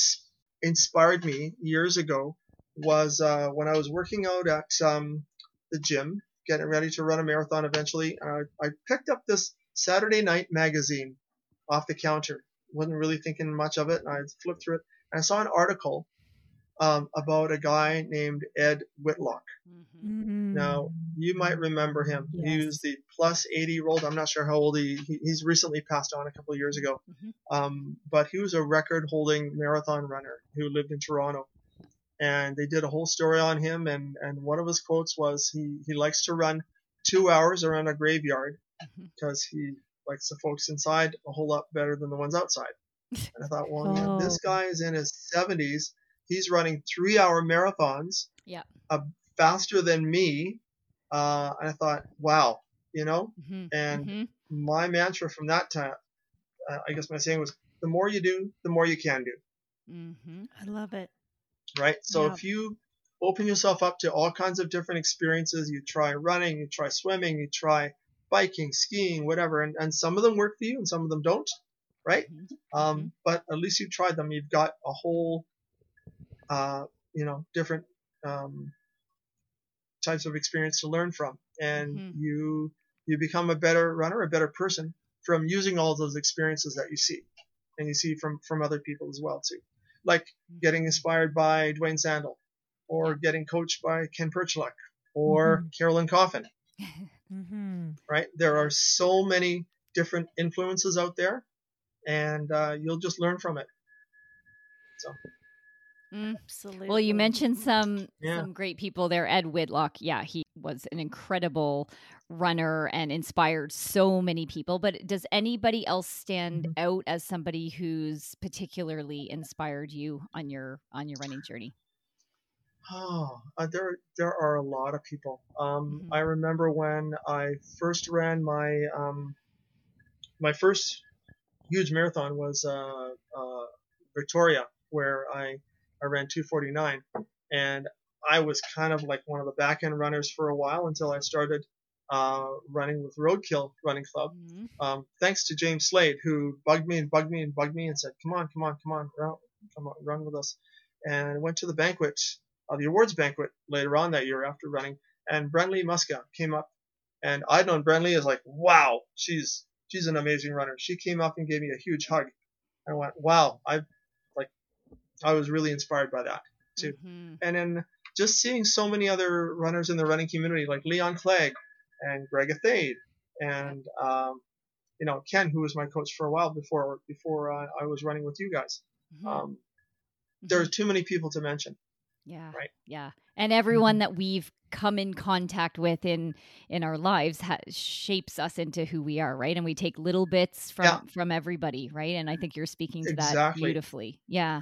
inspired me years ago was uh, when I was working out at um, the gym, getting ready to run a marathon eventually. Uh, I picked up this Saturday Night magazine off the counter. wasn't really thinking much of it, and I flipped through it, and I saw an article um, about a guy named Ed Whitlock. Mm. Now, you might remember him. He was the plus 80 year old. I'm not sure how old he, he he's recently passed on a couple of years ago. Mhm. Um, but he was a record holding marathon runner who lived in Toronto. And they did a whole story on him. And, and one of his quotes was he, he likes to run two hours around a graveyard Mhm. because he likes the folks inside a whole lot better than the ones outside. And I thought, well, yeah, this Oh. guy is in his 70s. He's running three hour marathons. Yeah. Uh, faster than me. Uh, and I thought, wow, you know, Mhm. and Mhm. my mantra from that time, uh, I guess my saying was, the more you do, the more you can do. Mm-hmm. I love it. right? So Yeah. if you open yourself up to all kinds of different experiences, you try running, you try swimming, you try biking, skiing, whatever, and, and some of them work for you and some of them don't, right? Mhm. Um, but at least you've tried them. You've got a whole, uh, you know, different um, types of experience to learn from, and Mhm. you you become a better runner, a better person from using all those experiences that you see, and you see from from other people as well too, like getting inspired by Dwayne Sandel, or getting coached by Ken Perchlak, or Carolyn Coffin [laughs] Mm-hmm. right? There are so many different influences out there, and uh, you'll just learn from it. Mm. Absolutely. Well, you mentioned some Yeah. some great people there. Ed Whitlock, yeah, he was an incredible runner and inspired so many people. But does anybody else stand Mm-hmm. out as somebody who's particularly inspired you on your on your running journey? Oh, uh, there there are a lot of people. Um, Mhm. I remember when I first ran my um, my first huge marathon was uh, uh, Victoria, where I I ran 249, and I was kind of like one of the back end runners for a while until I started uh, running with Roadkill Running Club. Mhm. um, thanks to James Slade, who bugged me and bugged me and bugged me and said, "Come on, come on, come on, run, come on, run with us." And I went to the banquet, uh, the awards banquet later on that year after running, and Brenly Muska came up, and I'd known Brenly as like, "Wow, she's she's an amazing runner." She came up and gave me a huge hug. I went, "Wow, I like, I was really inspired by that." too. Mhm. and then just seeing so many other runners in the running community like Leon Clegg and Greg Athade and um, you know Ken who was my coach for a while before before uh, I was running with you guys. Mhm. Um, there's too many people to mention. Yeah. Right. Yeah. And everyone that we've come in contact with in in our lives ha- shapes us into who we are, right? And we take little bits from Yeah. from everybody, right? And I think you're speaking to that beautifully. Yeah.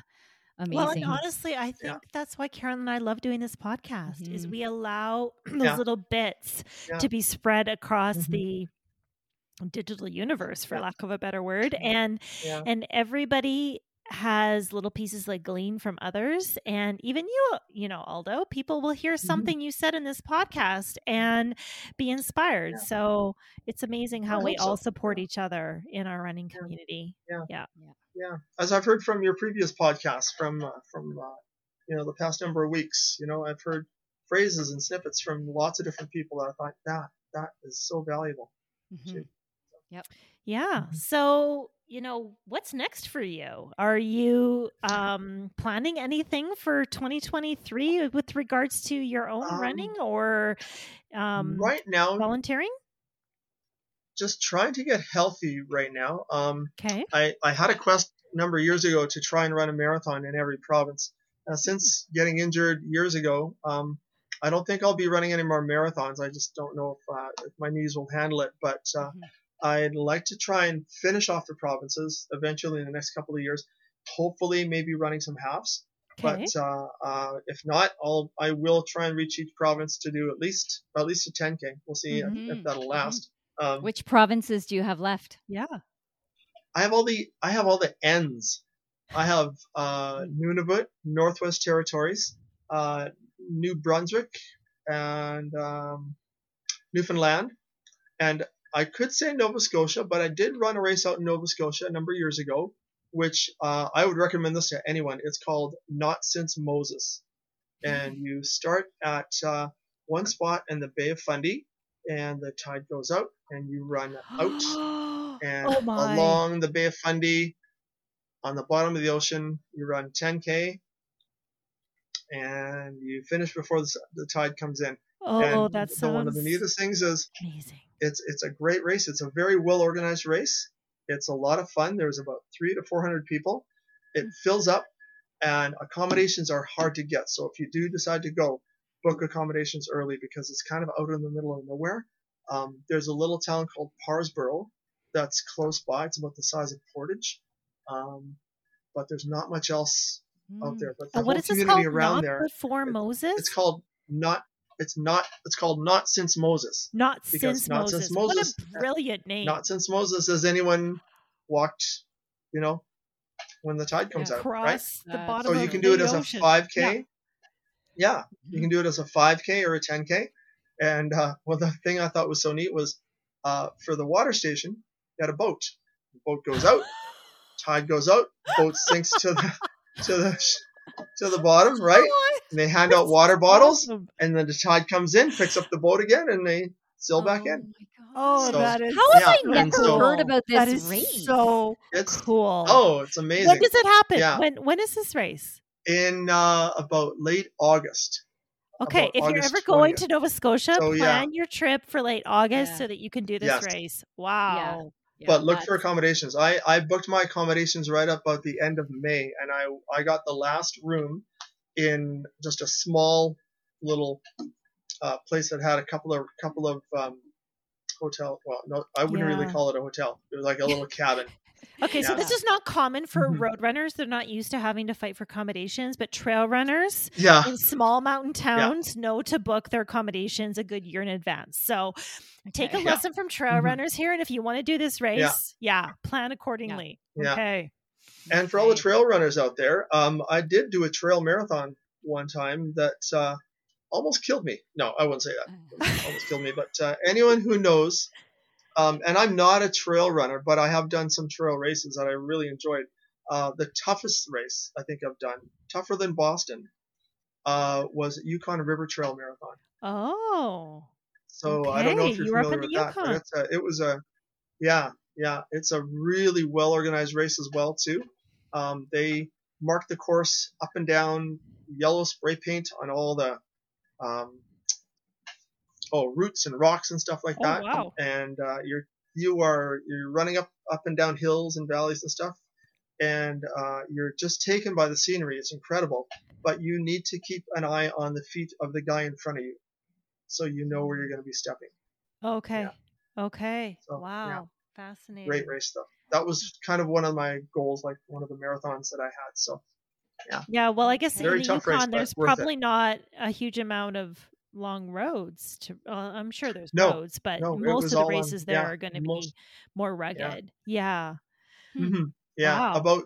Amazing. Well, and honestly, I think Yeah. that's why Carolyn and I love doing this podcast. Is Mhm. we allow [clears throat] those Yeah. little bits Yeah. to be spread across Mhm. the digital universe, for Yeah. lack of a better word, and Yeah. and everybody has little pieces like glean from others and even you you know aldo people will hear Mm-hmm. something you said in this podcast and be inspired Yeah. so it's amazing how we all support each other in our running community Yeah. community Yeah, as I've heard from your previous podcast, from uh, from uh, you know the past number of weeks, you know I've heard phrases and snippets from lots of different people that I thought that that is so valuable. Mhm. Yeah. Mhm. So, you know, what's next for you? Are you um planning anything for 2023 with regards to your own Um, running or um right now, volunteering? Just trying to get healthy right now. Um, Okay. I, I had a quest a number of years ago to try and run a marathon in every province. Uh, since getting injured years ago, um, I don't think I'll be running any more marathons. I just don't know if, uh, if my knees will handle it. But uh, Mhm. I'd like to try and finish off the provinces eventually in the next couple of years. Hopefully, maybe running some halves. Okay. But uh, uh, if not, I'll I will try and reach each province to do at least at least a 10k. We'll see if, Mhm. if that'll Mhm. last. Um, Which provinces do you have left? yeah. I have all the I have all the ends. I have uh, Nunavut, Northwest Territories, uh, New Brunswick, and um, Newfoundland, and I could say Nova Scotia, but I did run a race out in Nova Scotia a number of years ago, which uh, I would recommend this to anyone. It's called Not Since Moses, and you start at uh, one spot in the Bay of Fundy, and the tide goes out, and you run out [gasps] and oh along the Bay of Fundy, on the bottom of the ocean, you run 10k, and you finish before the, the tide comes in. oh, and that sounds one of the neatest things is amazing. it's it's a great race. It's a very well organized race. It's a lot of fun. There's about three to 400 people. It mm. fills up, and accommodations are hard to get. So if you do decide to go, book accommodations early because it's kind of out in the middle of nowhere. Um, there's a little town called Parrsboro that's close by. It's about the size of Portage, um, but there's not much else out Mm. there. But the And what this community called? around Not there, before it- Moses? it's called not. It's not. It's called not since Moses. Not since not Moses. since Moses- What a brilliant name. Not since Moses has anyone walked, you know, when the tide comes Yeah. out, right? Cross the That's bottom So of you can the do it as a 5K. Yeah. Yeah, you can do it as a 5K or a 10K. And uh, well, the thing I thought was so neat was uh, for the water station, you had a boat. The boat goes out, [laughs] tide goes out, boat sinks to the to the to the bottom, right? And they hand out water bottles, and then the tide comes in, picks up the boat again, and they sail back in. Oh, So- that is How have Yeah, I never so- heard about this that is race? so It's cool. oh, it's amazing. when does it happen? Yeah. When when is this race? in uh, about late August. Okay, About if you're August ever going to Nova Scotia, So, yeah. plan your trip for late August Yeah. so that you can do this Yes. race. Wow. Yeah, but look for accommodations. I, I booked my accommodations right up about the end of May, and I I got the last room in just a small little uh, place that had a couple of couple of um, hotel. Well, no, I wouldn't really call it a hotel. It was like a little cabin. Okay, so this is not common for Mhm. road runners. They're not used to having to fight for accommodations, but trail runners Yeah, in small mountain towns know to book their accommodations a good year in advance. So take a Okay. Yeah. lesson from trail Mhm. runners here. And if you want to do this race, yeah, plan accordingly. Yeah. Okay. and for all the trail runners out there, um, I did do a trail marathon one time that uh, almost killed me. No, I wouldn't say that. almost killed me. But uh, anyone who knows, um, and I'm not a trail runner, but I have done some trail races that I really enjoyed. Uh, the toughest race I think I've done, tougher than Boston, uh, was Yukon River Trail Marathon. Oh. So I don't know if you're you were up familiar with the that, but Yukon. a, it was a, yeah, yeah, it's a really well organized race as well too. Um, they mark the course up and down, yellow spray paint on all the, um, oh, roots and rocks and stuff like Oh, that. wow. And uh, you're you are you're running up up and down hills and valleys and stuff, and uh, you're just taken by the scenery. It's incredible, but you need to keep an eye on the feet of the guy in front of you, so you know where you're going to be stepping. Okay. Yeah. Okay. So, wow. yeah. Fascinating. Great race stuff. That was kind of one of my goals, like one of the marathons that I had. So Yeah, Yeah. well, I guess Very in the tough race, Yukon, there's worth it. probably not a huge amount of long roads to. Uh, I'm sure there's No, roads, but no, most of the all on- races there yeah, are going to be more rugged. Yeah. Hmm. Mhm. yeah, Wow. about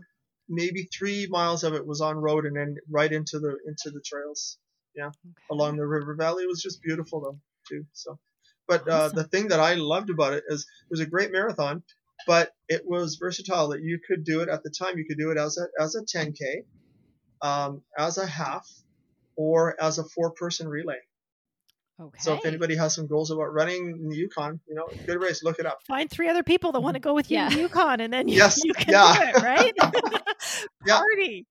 maybe three miles of it was on road, and then right into the into the trails Okay. along the river valley. It was just beautiful though too. So, but uh, the thing that I loved about it is it was a great marathon, but it was versatile. That you could do it at the time. You could do it as a as a 10k, um, as a half, or as a four person relay. Okay. So if anybody has some goals about running in the Yukon, you know, good race. Look it up. Find three other people that want to go with you Yeah. to Yukon, and then you, Yes, you can yeah. do it, right? [laughs] [laughs] Yeah. Party.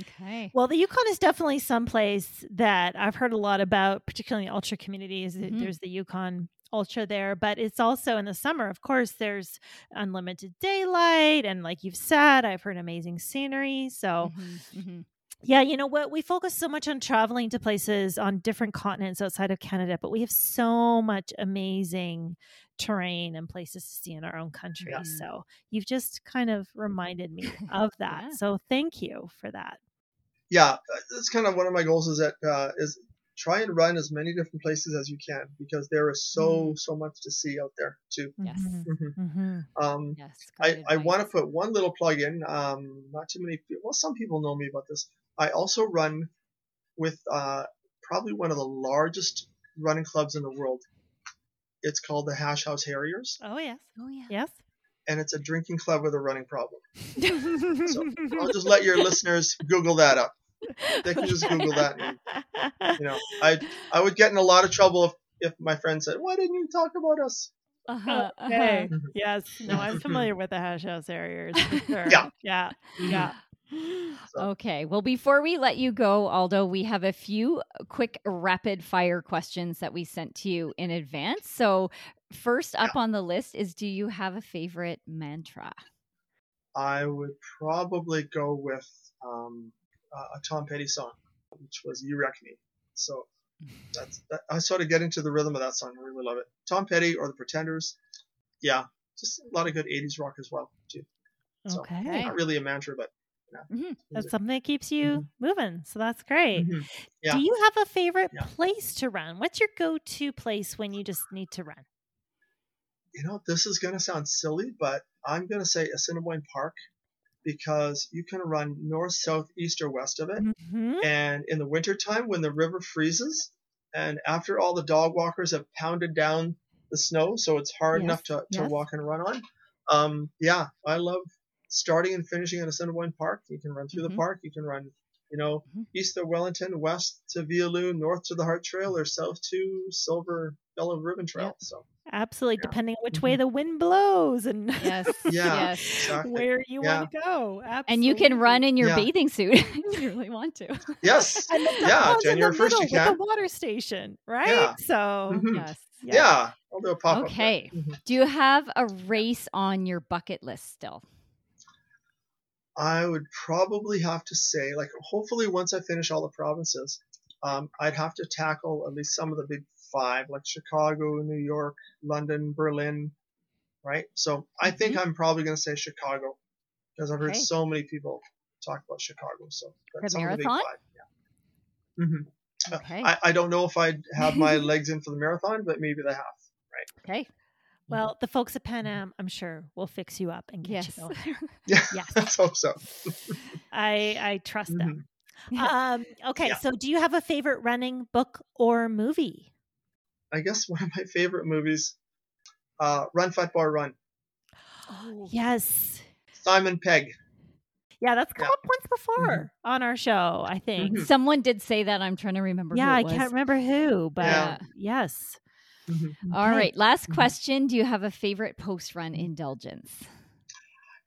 Okay. Well, the Yukon is definitely some place that I've heard a lot about, particularly in the ultra community. Is that Mhm. there's the Yukon Ultra there, but it's also in the summer. Of course, there's unlimited daylight, and like you've said, I've heard amazing scenery. So Mhm, mhm. Yeah, you know what? We focus so much on traveling to places on different continents outside of Canada, but we have so much amazing terrain and places to see in our own country. Yeah. So you've just kind of reminded me [laughs] of that. Yeah. So thank you for that. Yeah, uh, that's kind of one of my goals. Is that uh, is try and run as many different places as you can because there is so so much to see out there too. Yes. Mhm. Mhm. Mhm. Um, Yes. I, great I want to put one little plug in. Um, not too many people. Well, some people know me about this. I also run with uh, probably one of the largest running clubs in the world. It's called the Hash House Harriers, Oh yes, Oh yeah. yes. and it's a drinking club with a running problem. [laughs] So I'll just let your listeners Google that up. They can just Google that. And, [laughs] you know, I I would get in a lot of trouble if, if my friend said, "Why didn't you talk about us?" Uh-huh, okay. Mhm. Yes. No, I'm familiar with the hash house Harriers. Sure. Yeah. Yeah. Yeah. So- Okay. Well, before we let you go, Aldo, we have a few quick rapid fire questions that we sent to you in advance. So, first up on the list is do you have a favorite mantra? I would probably go with um, uh, a Tom Petty song, which was "You Wreck Me." So that's that, I sort of get into the rhythm of that song. I really love it. Tom Petty or the Pretenders, yeah, just a lot of good '80s rock as well too. So, Okay. Not really a mantra, but Mhm. That's something that keeps you moving. So that's great. Mhm. Yeah. Do you have a favorite Yeah. place to run? What's your go to place when you just need to run? you know, this is gonna sound silly, but I'm gonna say Assiniboine Park because you can run north, south, east, or west of it. Mhm. And in the wintertime, when the river freezes, and after all the dog walkers have pounded down the snow, so it's hard Yes, enough to, to yes. walk and run on. Um, yeah, I love starting and finishing at Assiniboine Park. You can run through Mhm. the park. You can run, you know, Mhm. east of Wellington, west to Vialoo, north to the Harte Trail, or south to Silver Yellow Ribbon Trail. Yep. So Absolutely, Yeah. depending on which way the wind blows and Yes. [laughs] Yeah. Yes. exactly. where you Yeah. want to go. And you can run in your Yeah. bathing suit [laughs] if you really want to. Yes. [laughs] And the Yeah, January 1st you middle with can. the water station, right? Yeah. So Mhm. Yes. Yeah. I'll do a pop up. Okay. Do you have a race on your bucket list still? I would probably have to say, like, hopefully once I finish all the provinces, um, I'd have to tackle at least some of the big five, like Chicago, New York, London, Berlin, right? So I think I'm probably going to say Chicago because I've heard Okay. so many people talk about Chicago. So that's some of the big five. Yeah. Mm-hmm. Okay. I, I don't know if I'd have my [laughs] legs in for the marathon, but maybe the half. Right. Okay. Well, the folks at Pan Am, I'm sure, will fix you up and get Yes. you going. [laughs] Yeah, Yes. [laughs] let's hope so. I I trust them. Mhm. Um, okay, Yeah. so do you have a favorite running book or movie? I guess [laughs] one of my favorite movies, uh, Run Fat Boy Run. Oh, Yes. Simon Pegg. Yeah, that's come Yeah. up once before on our show, I think. Mhm. Someone did say that. I'm trying to remember. Yeah, who I was. can't remember who, but Yeah. yes. Mhm. All Okay. right. Last Mhm. question. Do you have a favorite post run indulgence?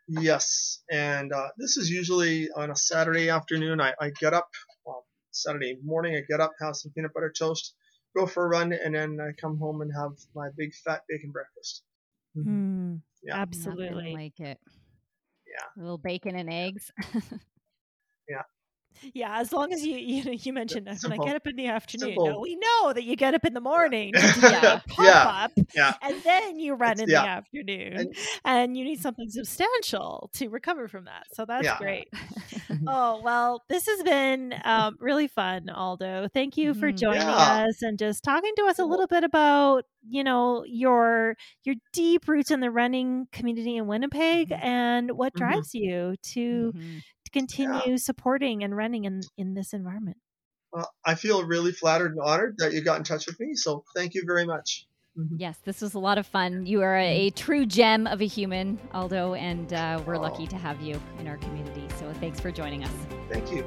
Yes, and uh, this is usually on a Saturday afternoon. I, I get up, well, Saturday morning, I get up, have some peanut butter toast, go for a run, and then I come home and have my big fat bacon breakfast. Mhm. Mm, Yeah. Absolutely. Nothing like it. Yeah. A little bacon and eggs. [laughs] Yeah, as long as you you, know, you mentioned when I get up in the afternoon. Now, we know that you get up in the morning Yeah. [laughs] pop Yeah. up, Yeah. and then you run It's- in the afternoon, and, And- you need something substantial to recover from that. So that's great. [laughs] Oh well, this has been um, really fun, Aldo. Thank you for Mhm. joining us and just talking to us a little bit about you know your your deep roots in the running community in Winnipeg Mhm. and what Mhm. drives you to Mhm. to continue supporting and running in in this environment. Well, I feel really flattered and honored that you got in touch with me, so thank you very much. Mhm. Yes, this was a lot of fun. You are a, a true gem of a human, Aldo, and uh, we're Oh. lucky to have you in our community. So thanks for joining us. Thank you.